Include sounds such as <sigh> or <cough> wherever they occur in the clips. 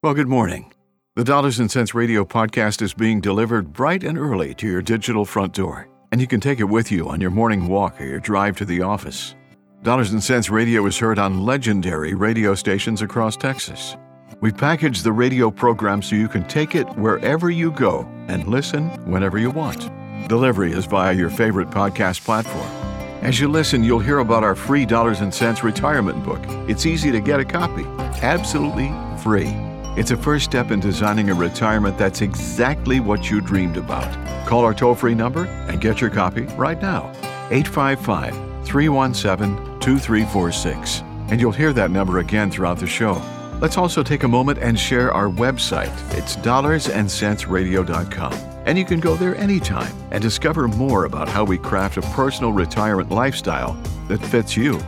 Well, good morning. The Dollars and Sense Radio podcast is being delivered bright and early to your digital front door, and you can take it with you on your morning walk or your drive to the office. Dollars and Sense Radio is heard on legendary radio stations across Texas. We've packaged the radio program so you can take it wherever you go and listen whenever you want. Delivery is via your favorite podcast platform. As you listen, you'll hear about our free Dollars and Sense retirement book. It's easy to get a copy, absolutely free. It's a first step in designing a retirement that's exactly what you dreamed about. Call our toll free number and get your copy right now 855 317 2346. And you'll hear that number again throughout the show. Let's also take a moment and share our website. It's dollarsandcentsradio.com. And you can go there anytime and discover more about how we craft a personal retirement lifestyle that fits you.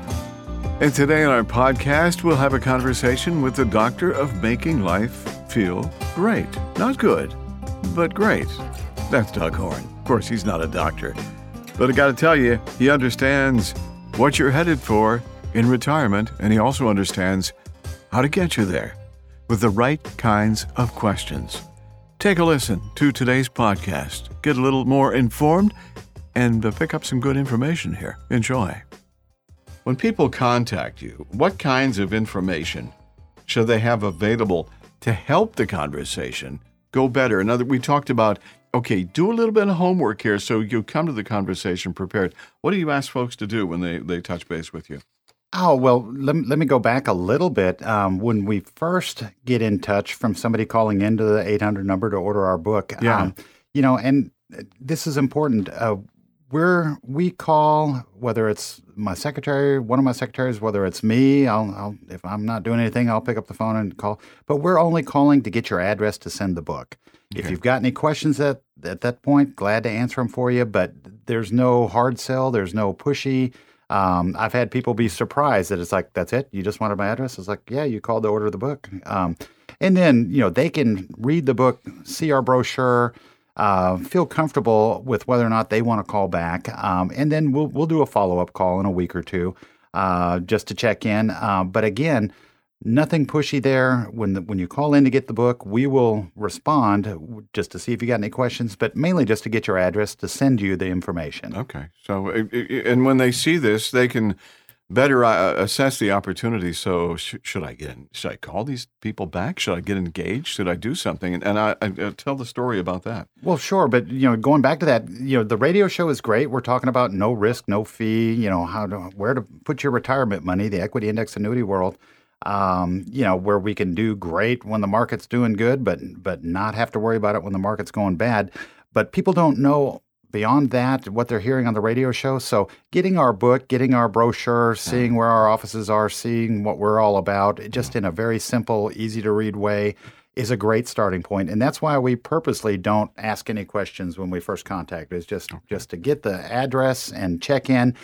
And today on our podcast, we'll have a conversation with the doctor of making life feel great. Not good, but great. That's Doug Horn. Of course, he's not a doctor. But I got to tell you, he understands what you're headed for in retirement, and he also understands how to get you there with the right kinds of questions. Take a listen to today's podcast, get a little more informed, and uh, pick up some good information here. Enjoy. When people contact you, what kinds of information should they have available to help the conversation go better? Another, we talked about, okay, do a little bit of homework here so you come to the conversation prepared. What do you ask folks to do when they, they touch base with you? Oh, well, let, let me go back a little bit. Um, when we first get in touch from somebody calling into the 800 number to order our book, Yeah. um, you know, and this is important. Uh, we're, we call, whether it's my secretary, one of my secretaries, whether it's me, I'll, I'll, if I'm not doing anything, I'll pick up the phone and call. But we're only calling to get your address to send the book. If you've got any questions at, at that point, glad to answer them for you. But there's no hard sell, there's no pushy. Um, I've had people be surprised that it's like, that's it? You just wanted my address? It's like, yeah, you called to order the book. Um, and then, you know, they can read the book, see our brochure, uh, feel comfortable with whether or not they want to call back. Um, and then we'll, we'll do a follow up call in a week or two uh, just to check in. Uh, but again, nothing pushy there. When the, when you call in to get the book, we will respond just to see if you got any questions, but mainly just to get your address to send you the information. Okay. So, and when they see this, they can better uh, assess the opportunity. So, sh- should I get in, should I call these people back? Should I get engaged? Should I do something? And, and I, I uh, tell the story about that. Well, sure, but you know, going back to that, you know, the radio show is great. We're talking about no risk, no fee. You know, how to where to put your retirement money, the equity index annuity world. Um, you know, where we can do great when the market's doing good, but but not have to worry about it when the market's going bad. But people don't know beyond that what they're hearing on the radio show. So, getting our book, getting our brochure, seeing where our offices are, seeing what we're all about, just in a very simple, easy to read way is a great starting point. and that's why we purposely don't ask any questions when we first contact. It's just just to get the address and check in.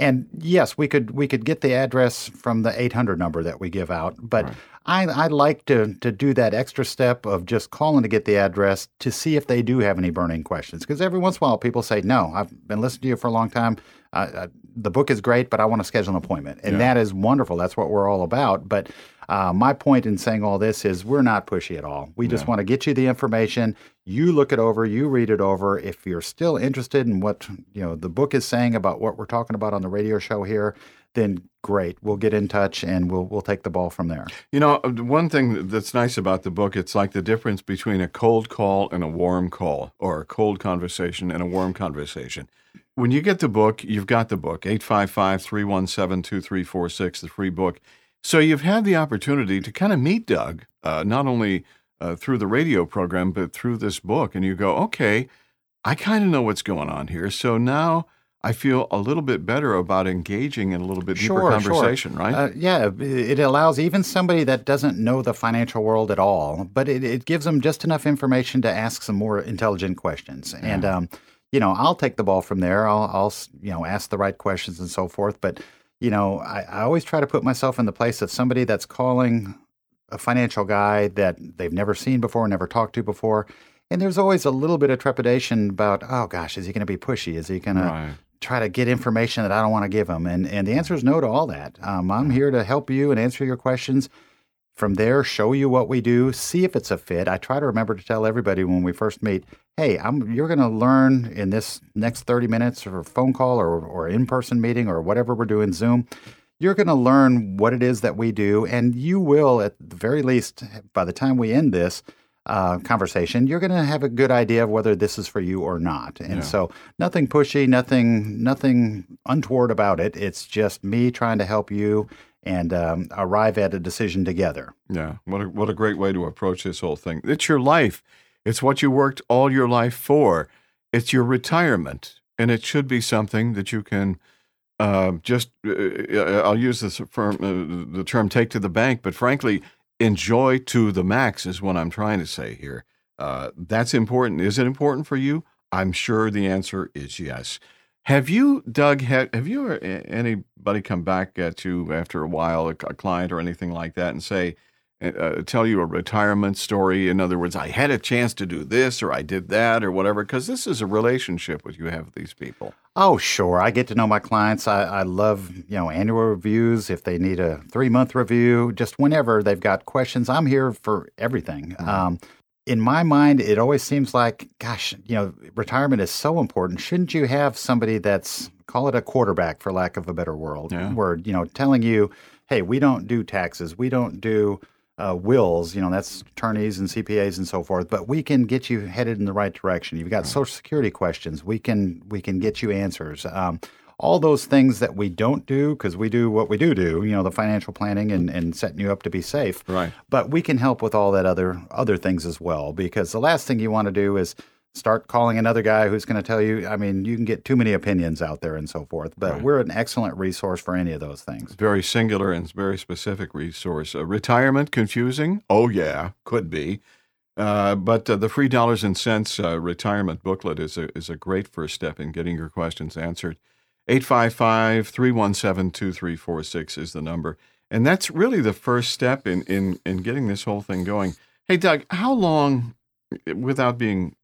And yes, we could we could get the address from the 800 number that we give out, but I, I like to to do that extra step of just calling to get the address to see if they do have any burning questions. Because every once in a while, people say, "No, I've been listening to you for a long time. Uh, uh, the book is great, but I want to schedule an appointment," and that is wonderful. That's what we're all about. But uh, my point in saying all this is we're not pushy at all. We just want to get you the information. You look it over, you read it over. If you're still interested in what you know the book is saying about what we're talking about on the radio show here, then great. We'll get in touch and we'll we'll take the ball from there. You know, uh, one thing that's nice about the book, it's like the difference between a cold call and a warm call, or a cold conversation and a warm conversation. When you get the book, you've got the book, 855 317 2346, the free book. So you've had the opportunity to kind of meet Doug, uh, not only uh, through the radio program, but through this book. And you go, okay, I kind of know what's going on here. So now I feel a little bit better about engaging in a little bit deeper Sure, conversation, sure. right? Uh, yeah, it allows even somebody that doesn't know the financial world at all, but it, it gives them just enough information to ask some more intelligent questions. And um, you know, I'll take the ball from there. I'll, I'll you know ask the right questions and so forth. But you know, I, I always try to put myself in the place of somebody that's calling a financial guy that they've never seen before, never talked to before. And there's always a little bit of trepidation about, oh gosh, is he going to be pushy? Is he going Right. to try to get information that I don't want to give him? And and the answer is no to all that. Um, I'm here to help you and answer your questions. From there, show you what we do, see if it's a fit. I try to remember to tell everybody when we first meet, hey, I'm, you're going to learn in this next 30 minutes or phone call or, or in person meeting or whatever we're doing, Zoom. You're going to learn what it is that we do, and you will, at the very least, by the time we end this, uh, conversation, you're going to have a good idea of whether this is for you or not. And yeah. so, nothing pushy, nothing, nothing untoward about it. It's just me trying to help you and um, arrive at a decision together. Yeah, what a, what a great way to approach this whole thing. It's your life. It's what you worked all your life for. It's your retirement, and it should be something that you can. Uh, just, uh, uh I'll use this firm, uh, the term "take to the bank," but frankly, enjoy to the max is what I'm trying to say here. Uh, that's important. Is it important for you? I'm sure the answer is yes. Have you, Doug? Have, have you or anybody come back at you after a while, a, a client or anything like that, and say, uh, tell you a retirement story? In other words, I had a chance to do this, or I did that, or whatever. Because this is a relationship with you have with these people. Oh, sure. I get to know my clients. I, I love, you know, annual reviews. If they need a three month review, just whenever they've got questions, I'm here for everything. Mm-hmm. Um, in my mind, it always seems like, gosh, you know, retirement is so important. Shouldn't you have somebody that's call it a quarterback, for lack of a better world, yeah. word, you know, telling you, hey, we don't do taxes, we don't do uh, wills, you know, that's attorneys and CPAs and so forth, but we can get you headed in the right direction. You've got Social Security questions, we can we can get you answers. Um, all those things that we don't do because we do what we do do, you know, the financial planning and, and setting you up to be safe. Right. But we can help with all that other other things as well because the last thing you want to do is start calling another guy who's going to tell you. I mean, you can get too many opinions out there and so forth. But right. we're an excellent resource for any of those things. Very singular and very specific resource. Uh, retirement confusing? Oh yeah, could be. Uh, but uh, the free dollars and sense uh, retirement booklet is a is a great first step in getting your questions answered. 855 317 2346 is the number. And that's really the first step in, in, in getting this whole thing going. Hey, Doug, how long, without being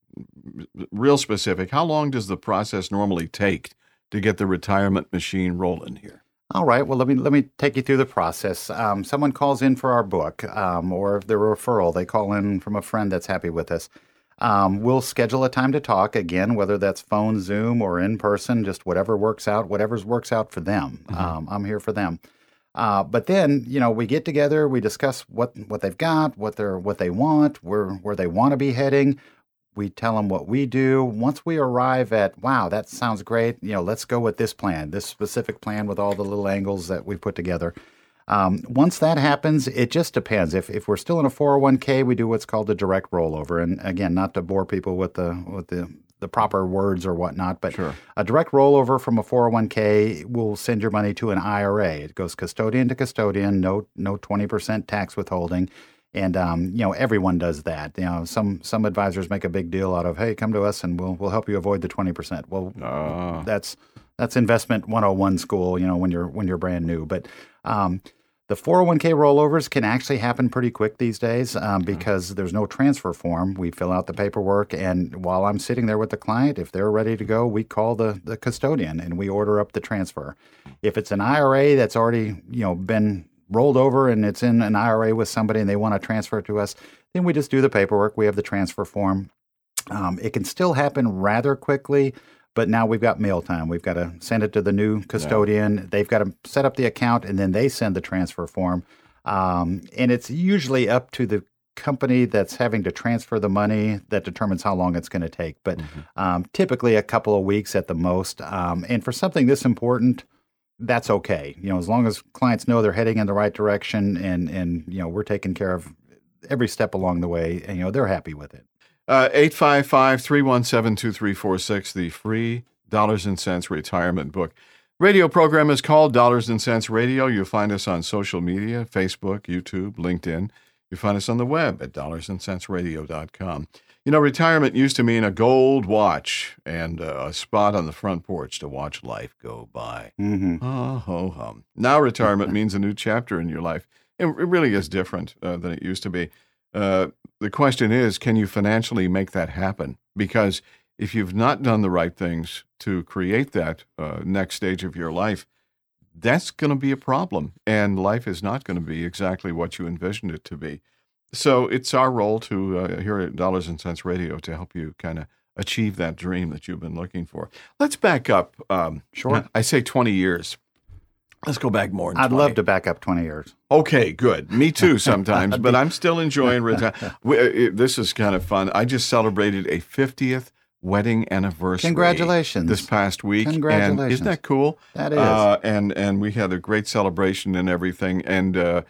real specific, how long does the process normally take to get the retirement machine rolling here? All right. Well, let me let me take you through the process. Um, someone calls in for our book, um, or if they're a referral, they call in from a friend that's happy with us. Um, we'll schedule a time to talk again, whether that's phone, Zoom, or in person, just whatever works out, whatever works out for them. Mm-hmm. Um, I'm here for them. Uh, but then, you know, we get together, we discuss what what they've got, what they're what they want, where where they want to be heading, we tell them what we do. Once we arrive at, wow, that sounds great. You know, let's go with this plan, this specific plan with all the little angles that we put together. Um, once that happens, it just depends. If, if we're still in a 401k, we do what's called a direct rollover. And again, not to bore people with the with the, the proper words or whatnot, but sure. a direct rollover from a 401k will send your money to an IRA. It goes custodian to custodian, no no 20% tax withholding. And um, you know everyone does that. You know some some advisors make a big deal out of hey come to us and we'll we'll help you avoid the twenty percent. Well, uh. that's that's investment 101 school. You know when you're when you're brand new. But um, the 401k rollovers can actually happen pretty quick these days um, because there's no transfer form. We fill out the paperwork, and while I'm sitting there with the client, if they're ready to go, we call the, the custodian and we order up the transfer. If it's an IRA that's already you know been rolled over and it's in an IRA with somebody and they want to transfer it to us, then we just do the paperwork. We have the transfer form. Um, it can still happen rather quickly, but now we've got mail time. We've got to send it to the new custodian. Yeah. They've got to set up the account and then they send the transfer form. Um, and it's usually up to the company that's having to transfer the money that determines how long it's going to take. But mm-hmm. um, typically a couple of weeks at the most. Um, and for something this important, that's okay. You know, as long as clients know they're heading in the right direction and and you know we're taking care of every step along the way, and you know they're happy with it. Uh, 855 317 2346, the free Dollars and Sense Retirement Book. Radio program is called Dollars and Sense Radio. You'll find us on social media Facebook, YouTube, LinkedIn. You find us on the web at dollarsandcentsradio.com. You know, retirement used to mean a gold watch and uh, a spot on the front porch to watch life go by. Mm-hmm. Oh, ho, hum. Now retirement means a new chapter in your life. It, really is different uh, than it used to be. Uh, the question is, can you financially make that happen? Because if you've not done the right things to create that uh, next stage of your life, that's going to be a problem, and life is not going to be exactly what you envisioned it to be. So it's our role to uh, here at Dollars and Sense Radio to help you kind of achieve that dream that you've been looking for. Let's back up. Um, Sure. I say 20 years. Let's go back more. Than I'd 20. love to back up 20 years. Okay, good. Me too <laughs> sometimes, but I'm still enjoying <laughs> retirement. This is kind of fun. I just celebrated a 50th wedding anniversary. Congratulations. This past week. And Congratulations. isn't that cool? That is. Uh, and and we had a great celebration and everything, and uh,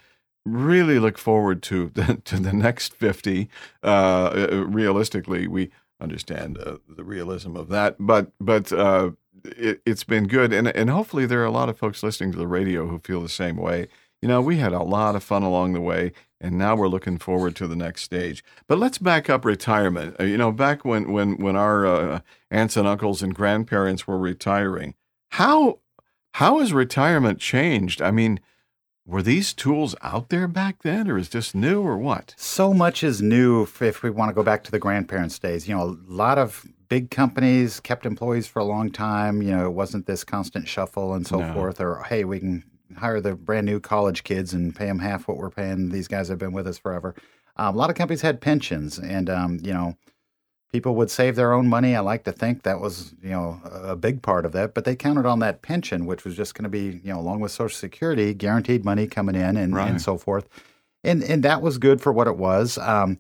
really look forward to the, <laughs> to the next 50. Uh, uh, realistically, we understand uh, the realism of that, but but uh, it, it's been good, and and hopefully there are a lot of folks listening to the radio who feel the same way. You know, we had a lot of fun along the way, and now we're looking forward to the next stage. But let's back up retirement. Uh, you know, back when when when our uh, aunts and uncles and grandparents were retiring, how how has retirement changed? I mean, were these tools out there back then, or is this new, or what? So much is new if, if we want to go back to the grandparents' days. You know, a lot of big companies kept employees for a long time. You know, it wasn't this constant shuffle and so No. forth, or hey, we can hire the brand new college kids and pay them half what we're paying these guys have been with us forever. Um, a lot of companies had pensions, and um, you know, people would save their own money. I like to think that was you know a big part of that, but they counted on that pension, which was just going to be you know along with Social Security, guaranteed money coming in and, Right. and so forth, and and that was good for what it was. Um,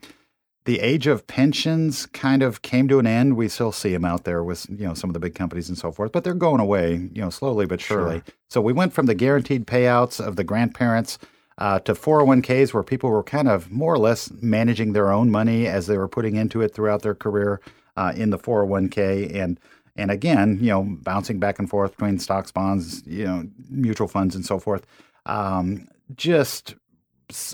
the age of pensions kind of came to an end. We still see them out there with you know some of the big companies and so forth, but they're going away, you know, slowly but surely. Sure. So we went from the guaranteed payouts of the grandparents uh, to 401ks, where people were kind of more or less managing their own money as they were putting into it throughout their career uh, in the 401k, and and again, you know, bouncing back and forth between stocks, bonds, you know, mutual funds, and so forth. Um, just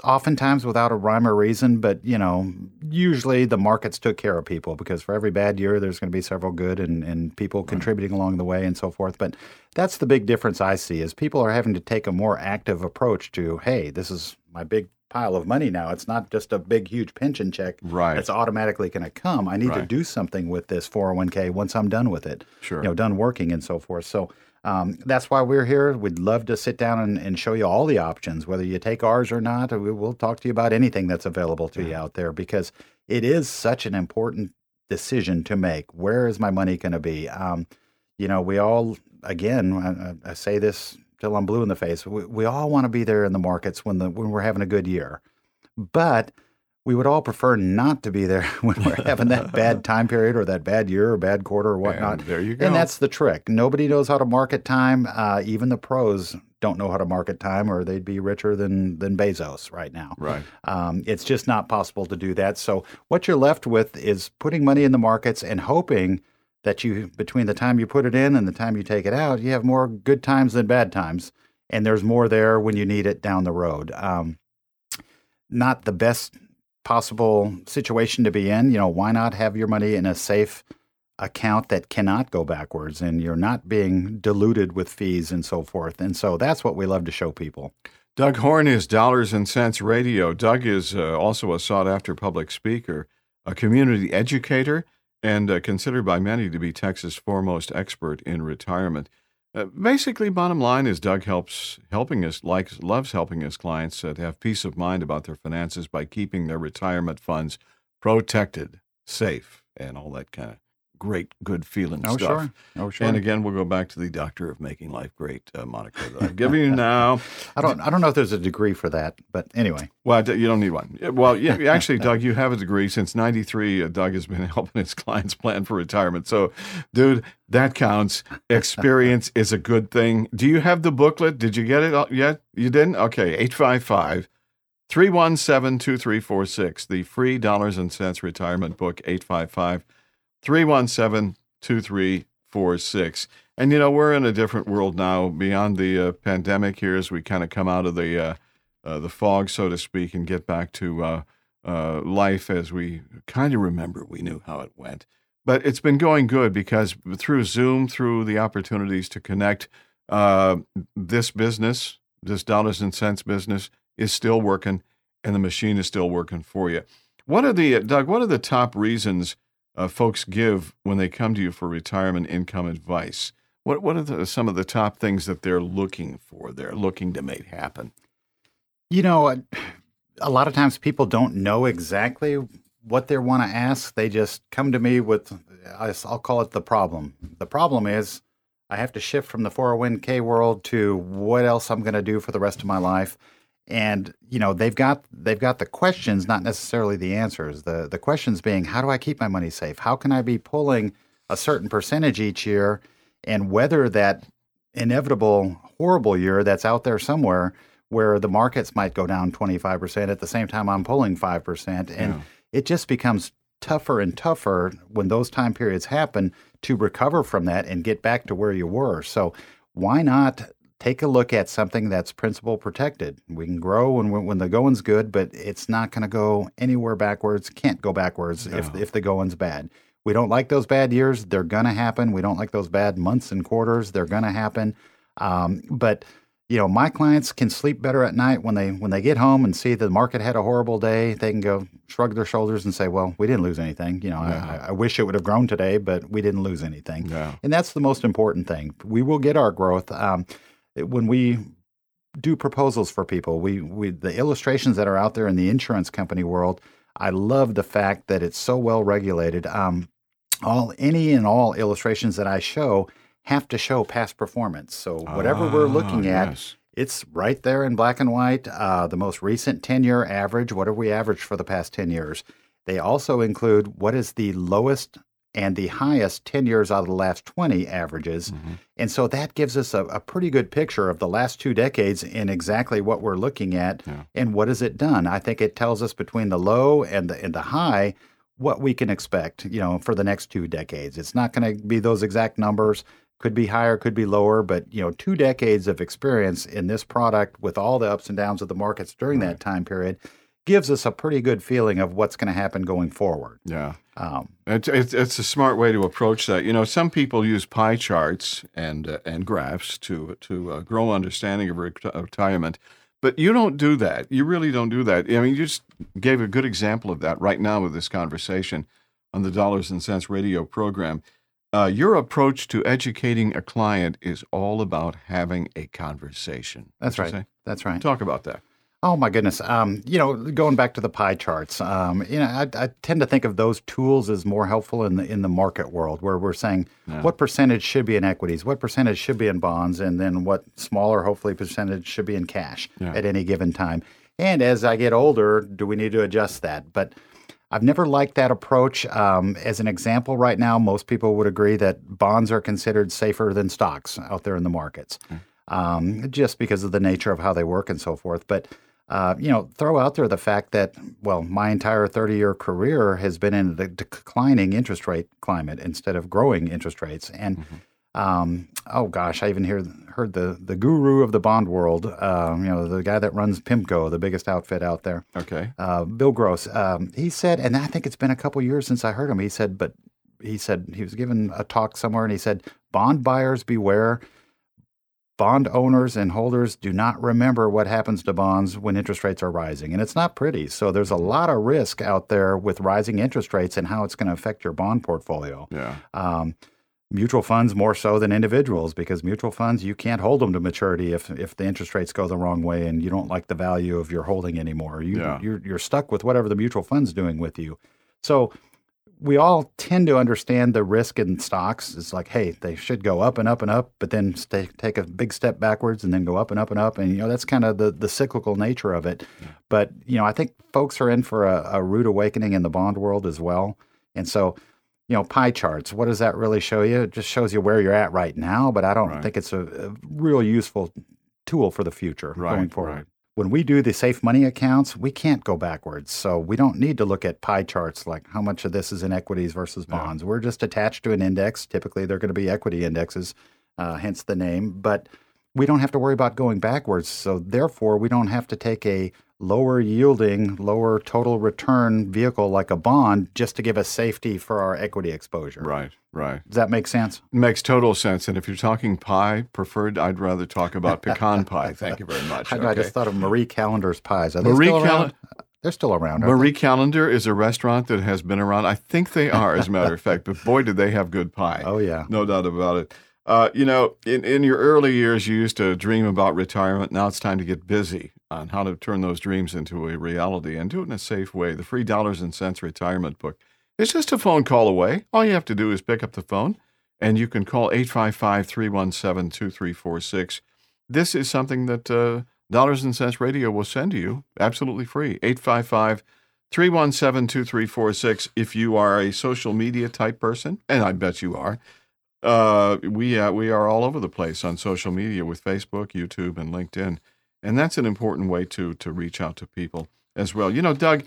oftentimes without a rhyme or reason, but you know, usually the markets took care of people because for every bad year, there's going to be several good and, and people contributing along the way and so forth. But that's the big difference I see is people are having to take a more active approach to, hey, this is my big pile of money now. It's not just a big, huge pension check Right. that's automatically going to come. I need to do something with this 401k once I'm done with it Sure. you know, done working and so forth. So um, that's why we're here. We'd love to sit down and, and show you all the options, whether you take ours or not. We, we'll talk to you about anything that's available to you out there because it is such an important decision to make. Where is my money going to be? Um, you know, we all, again, I- I say this till I'm blue in the face. We, we all want to be there in the markets when the when we're having a good year, but we would all prefer not to be there <laughs> when we're <laughs> having that bad time period or that bad year or bad quarter or whatnot. And there you go. And that's the trick. Nobody knows how to market time. Uh, even the pros don't know how to market time, or they'd be richer than than Bezos right now. right. Um, it's just not possible to do that. So what you're left with is putting money in the markets and hoping that you, between the time you put it in and the time you take it out, you have more good times than bad times, and there's more there when you need it down the road. Um, not the best possible situation to be in. You know, why not have your money in a safe account that cannot go backwards and you're not being diluted with fees and so forth. And so that's what we love to show people. Doug Horn is Dollars and Sense Radio. Doug is uh, also a sought after public speaker, a community educator, and uh, considered by many to be Texas' foremost expert in retirement. Uh, basically, bottom line is Doug helps helping us likes loves helping his clients uh, to have peace of mind about their finances by keeping their retirement funds protected, safe, and all that kind of great, good feeling Oh, stuff. sure. Oh, sure. And again, we'll go back to the Doctor of Making Life Great uh, moniker that I've given you <laughs> now. I don't. I don't know if there's a degree for that, but anyway. Well, you don't need one. Well, yeah, actually, Doug, you have a degree. Since '93, uh, Doug has been <laughs> helping his clients plan for retirement. So, dude, that counts. Experience is a good thing. Do you have the booklet? Did you get it yet? You didn't? Okay, 855 317 2346. The free dollars and sense retirement book, 855 317 2346. And, you know, we're in a different world now beyond the uh, pandemic here as we kind of come out of the. Uh, uh, the fog, so to speak, and get back to uh, uh, life as we kind of remember we knew how it went. But it's been going good because through Zoom, through the opportunities to connect, uh, this business, this dollars and sense business, is still working, and the machine is still working for you. What are the Doug? What are the top reasons uh, folks give when they come to you for retirement income advice? What what are the, some of the top things that they're looking for? They're looking to make happen. You know, a, a lot of times people don't know exactly what they want to ask. They just come to me with, I'll call it the problem. The problem is I have to shift from the 401k world to what else I'm going to do for the rest of my life. And you know they've got they've got the questions, not necessarily the answers. The the questions being, how do I keep my money safe? How can I be pulling a certain percentage each year and whether that inevitable horrible year that's out there somewhere where the markets might go down 25% at the same time I'm pulling 5% and yeah. it just becomes tougher and tougher when those time periods happen to recover from that and get back to where you were. So why not take a look at something that's principal protected? We can grow when when the going's good, but it's not going to go anywhere backwards. Can't go backwards no. if if the going's bad. We don't like those bad years. They're going to happen. We don't like those bad months and quarters. They're going to happen. Um, but you know, my clients can sleep better at night when they when they get home and see the market had a horrible day. They can go shrug their shoulders and say, "Well, we didn't lose anything. You know, yeah. I, I, wish it would have grown today, but we didn't lose anything." Yeah. And that's the most important thing. We will get our growth um, when we do proposals for people. We we the illustrations that are out there in the insurance company world. I love the fact that it's so well regulated. Um, all any and all illustrations that I show have to show past performance. So whatever we're looking ah, at, yes. it's right there in black and white. Uh, the most recent 10 year average, what have we averaged for the past 10 years? They also include what is the lowest and the highest 10 years out of the last 20 averages. Mm-hmm. And so that gives us a, a, pretty good picture of the last two decades in exactly what we're looking at yeah. and what has it done. I think it tells us between the low and the, and the high what we can expect, you know, for the next two decades. It's not going to be those exact numbers. Could be higher, could be lower, but you know, two decades of experience in this product with all the ups and downs of the markets during right. that time period gives us a pretty good feeling of what's going to happen going forward. Yeah. Um, it's, it's, it's a smart way to approach that. You know, some people use pie charts and uh, and graphs to to uh, grow understanding of retirement. But you don't do that. You really don't do that. I mean, you just gave a good example of that right now with this conversation on the Dollars and Sense radio program. Uh, your approach to educating a client is all about having a conversation. That's right. That's right. Talk about that. Oh my goodness! Um, you know, going back to the pie charts, um, you know, I, I, tend to think of those tools as more helpful in the in the market world, where we're saying yeah. what percentage should be in equities, what percentage should be in bonds, and then what smaller, hopefully, percentage should be in cash yeah. at any given time. And as I get older, do we need to adjust that? But I've never liked that approach. Um, as an example, right now, most people would agree that bonds are considered safer than stocks out there in the markets, mm. um, just because of the nature of how they work and so forth. But uh, you know, throw out there the fact that, well, my entire 30 year career has been in the declining interest rate climate instead of growing interest rates. And, mm-hmm. um, oh gosh, I even hear, heard the, the guru of the bond world, uh, you know, the guy that runs PIMCO, the biggest outfit out there. Okay. Uh, Bill Gross. Um, he said, and I think it's been a couple years since I heard him, he said, but he said he was given a talk somewhere and he said, bond buyers beware bond owners and holders do not remember what happens to bonds when interest rates are rising. And it's not pretty. So there's a lot of risk out there with rising interest rates and how it's going to affect your bond portfolio. Yeah. Um, mutual funds more so than individuals because mutual funds you can't hold them to maturity if if the interest rates go the wrong way and you don't like the value of your holding anymore. You yeah. you're, you're stuck with whatever the mutual fund's doing with you. So we all tend to understand the risk in stocks. It's like, hey, they should go up and up and up, but then stay, take a big step backwards and then go up and up and up. And, you know, that's kind of the, the cyclical nature of it. Yeah. But, you know, I think folks are in for a, a rude awakening in the bond world as well. And so, you know, pie charts, what does that really show you? It just shows you where you're at right now, but I don't right. think it's a, a, real useful tool for the future right, going forward. Right when we do the safe money accounts, we can't go backwards. So we don't need to look at pie charts like how much of this is in equities versus bonds. We're just attached to an index. Typically, they're going to be equity indexes, uh, hence the name. But we don't have to worry about going backwards. So therefore, we don't have to take a lower yielding, lower total return vehicle like a bond just to give us safety for our equity exposure. Right, right. Does that make sense? It makes total sense. And if you're talking pie preferred, I'd rather talk about <laughs> pecan pie. Thank you very much. <laughs> I, okay. I just thought of Marie Callender's pies. Are Marie Callender. They're still around. Marie they? Callender is a restaurant that has been around. I think they are, as a matter of <laughs> fact. But boy, did they have good pie. Oh yeah, no doubt about it. Uh, you know, in, in your early years, you used to dream about retirement. Now it's time to get busy on how to turn those dreams into a reality and do it in a safe way. The free Dollars and Sense Retirement Book is just a phone call away. All you have to do is pick up the phone and you can call 855 317 2346. This is something that uh, Dollars and Sense Radio will send to you absolutely free. 855 317 2346. If you are a social media type person, and I bet you are, uh, we uh, we are all over the place on social media with Facebook, YouTube, and LinkedIn, and that's an important way to to reach out to people as well. You know, Doug,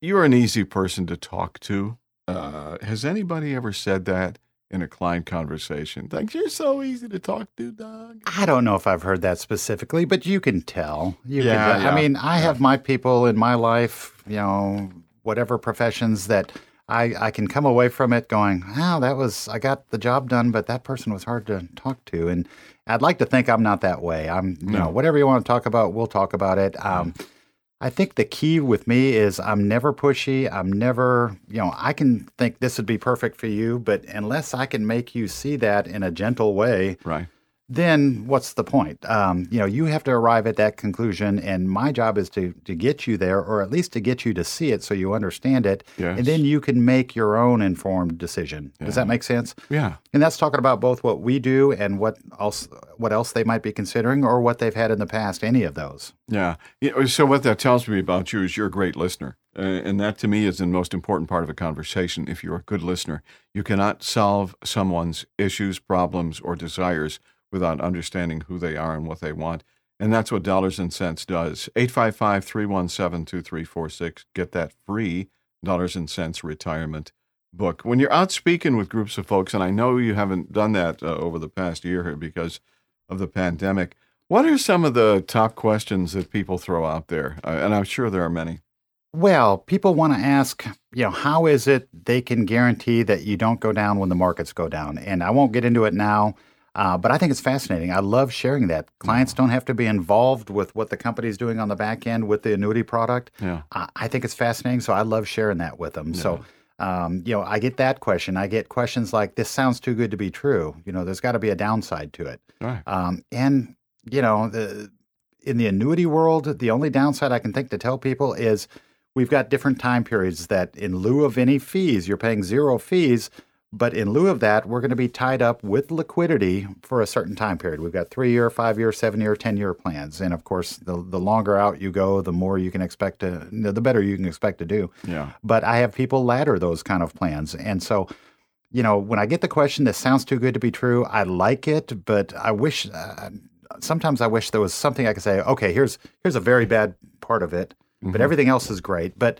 you're an easy person to talk to. Uh, has anybody ever said that in a client conversation? Like you're so easy to talk to, Doug. I don't know if I've heard that specifically, but you can tell. You Yeah, can, yeah, I mean, I have my people in my life, you know, whatever professions that I, I can come away from it going, oh, that was, I got the job done, but that person was hard to talk to. And I'd like to think I'm not that way. I'm, you know, whatever you want to talk about, we'll talk about it. Um, I think the key with me is I'm never pushy. I'm never, you know, I can think this would be perfect for you, but unless I can make you see that in a gentle way, Right. Then what's the point? Um, you know, you have to arrive at that conclusion, and my job is to to get you there, or at least to get you to see it so you understand it, Yes. and then you can make your own informed decision. Does that make sense? Yeah. And that's talking about both what we do and what else what else they might be considering, or what they've had in the past. Any of those. Yeah. So what that tells me about you is you're a great listener. Uh, and that to me is the most important part of a conversation. If you're a good listener, you cannot solve someone's issues, problems, or desires without understanding who they are and what they want. And that's what Dollars and Sense does. 855 317 2346. Get that free Dollars and Sense retirement book. When you're out speaking with groups of folks, and I know you haven't done that uh, over the past year here because of the pandemic, what are some of the top questions that people throw out there? Uh, and I'm sure there are many. Well, people want to ask, you know, how is it they can guarantee that you don't go down when the markets go down? And I won't get into it now, uh, but I think it's fascinating. I love sharing that. Clients don't have to be involved with what the company's doing on the back end with the annuity product. Yeah. I I think it's fascinating, so I love sharing that with them. So, um, you know, I get that question. I get questions like, "This sounds too good to be true." You know, there's got to be a downside to it. Right. Um, and you know, the, in the annuity world, the only downside I can think to tell people is we've got different time periods that, in lieu of any fees, you're paying zero fees. But in lieu of that, we're going to be tied up with liquidity for a certain time period. We've got three year, five year, seven year, 10 year plans. And of course, the, the longer out you go, the more you can expect to, the better you can expect to do. Yeah. But I have people ladder those kind of plans. And so, you know, when I get the question that sounds too good to be true, I like it, but I wish, uh, sometimes I wish there was something I could say, okay, here's, here's a very bad part of it, but everything else is great. But,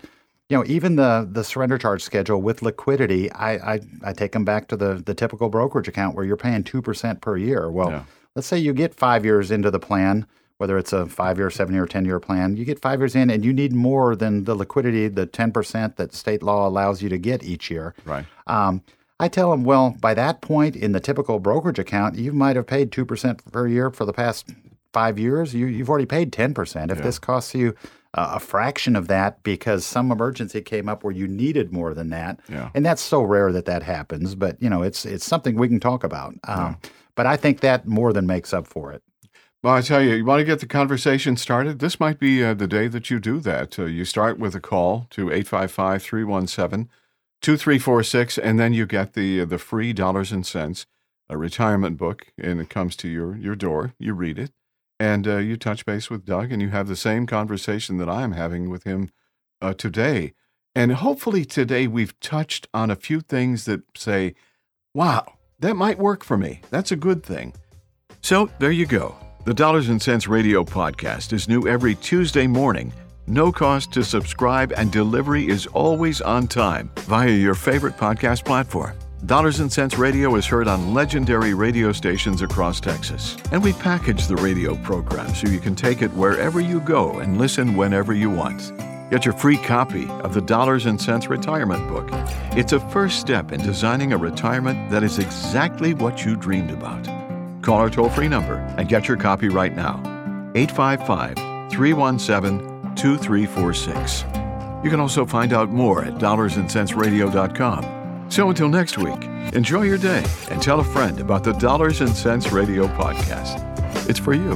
you know, even the the surrender charge schedule with liquidity, I I, I take them back to the the typical brokerage account where you're paying two percent per year. Well, Yeah. let's say you get five years into the plan, whether it's a five year, seven year, ten year plan, you get five years in, and you need more than the liquidity, the ten percent that state law allows you to get each year. Right. Um, I tell them, well, by that point in the typical brokerage account, you might have paid 2% per year for the past five years. You, you've already paid 10%. If this costs you uh, a fraction of that because some emergency came up where you needed more than that, Yeah. and that's so rare that that happens, but you know, it's, it's something we can talk about. Um, But I think that more than makes up for it. Well, I tell you, you want to get the conversation started? This might be uh, the day that you do that. Uh, you start with a call to 855 317 2346, and then you get the, uh, the free dollars and sense a retirement book, and it comes to your, your door. You read it, and uh, you touch base with Doug, and you have the same conversation that I am having with him uh, today. And hopefully, today we've touched on a few things that say, wow, that might work for me. That's a good thing. So there you go. The Dollars and Sense Radio podcast is new every Tuesday morning. No cost to subscribe, and delivery is always on time via your favorite podcast platform. Dollars and Sense Radio is heard on legendary radio stations across Texas. And we package the radio program so you can take it wherever you go and listen whenever you want. Get your free copy of the Dollars and Sense Retirement Book. It's a first step in designing a retirement that is exactly what you dreamed about. Call our toll free number and get your copy right now 855 317 2346. You can also find out more at dollarsandcentsradio.com. So until next week, Enjoy your day and tell a friend about the Dollars and Sense Radio podcast. It's for you.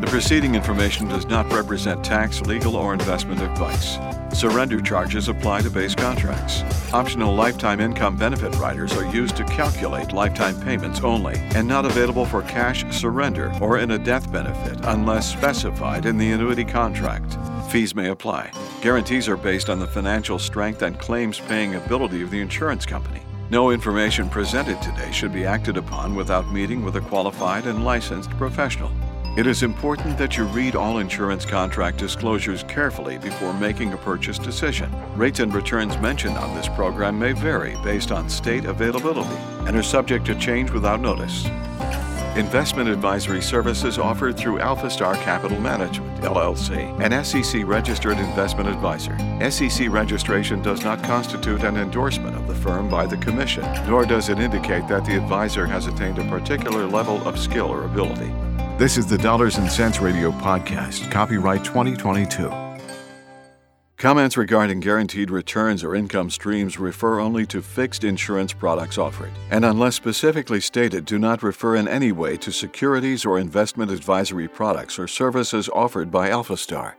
The preceding information does not represent tax, legal, or investment advice. Surrender charges apply to base contracts. Optional lifetime income benefit riders are used to calculate lifetime payments only and not available for cash surrender or in a death benefit unless specified in the annuity contract. Fees may apply. Guarantees are based on the financial strength and claims paying ability of the insurance company. No information presented today should be acted upon without meeting with a qualified and licensed professional. It is important that you read all insurance contract disclosures carefully before making a purchase decision. Rates and returns mentioned on this program may vary based on state availability and are subject to change without notice. Investment advisory services offered through AlphaStar Capital Management, LLC, an SEC registered investment advisor. SEC registration does not constitute an endorsement of the firm by the Commission, nor does it indicate that the advisor has attained a particular level of skill or ability. This is the Dollars and Sense Radio Podcast, copyright 2022. Comments regarding guaranteed returns or income streams refer only to fixed insurance products offered, and unless specifically stated, do not refer in any way to securities or investment advisory products or services offered by AlphaStar.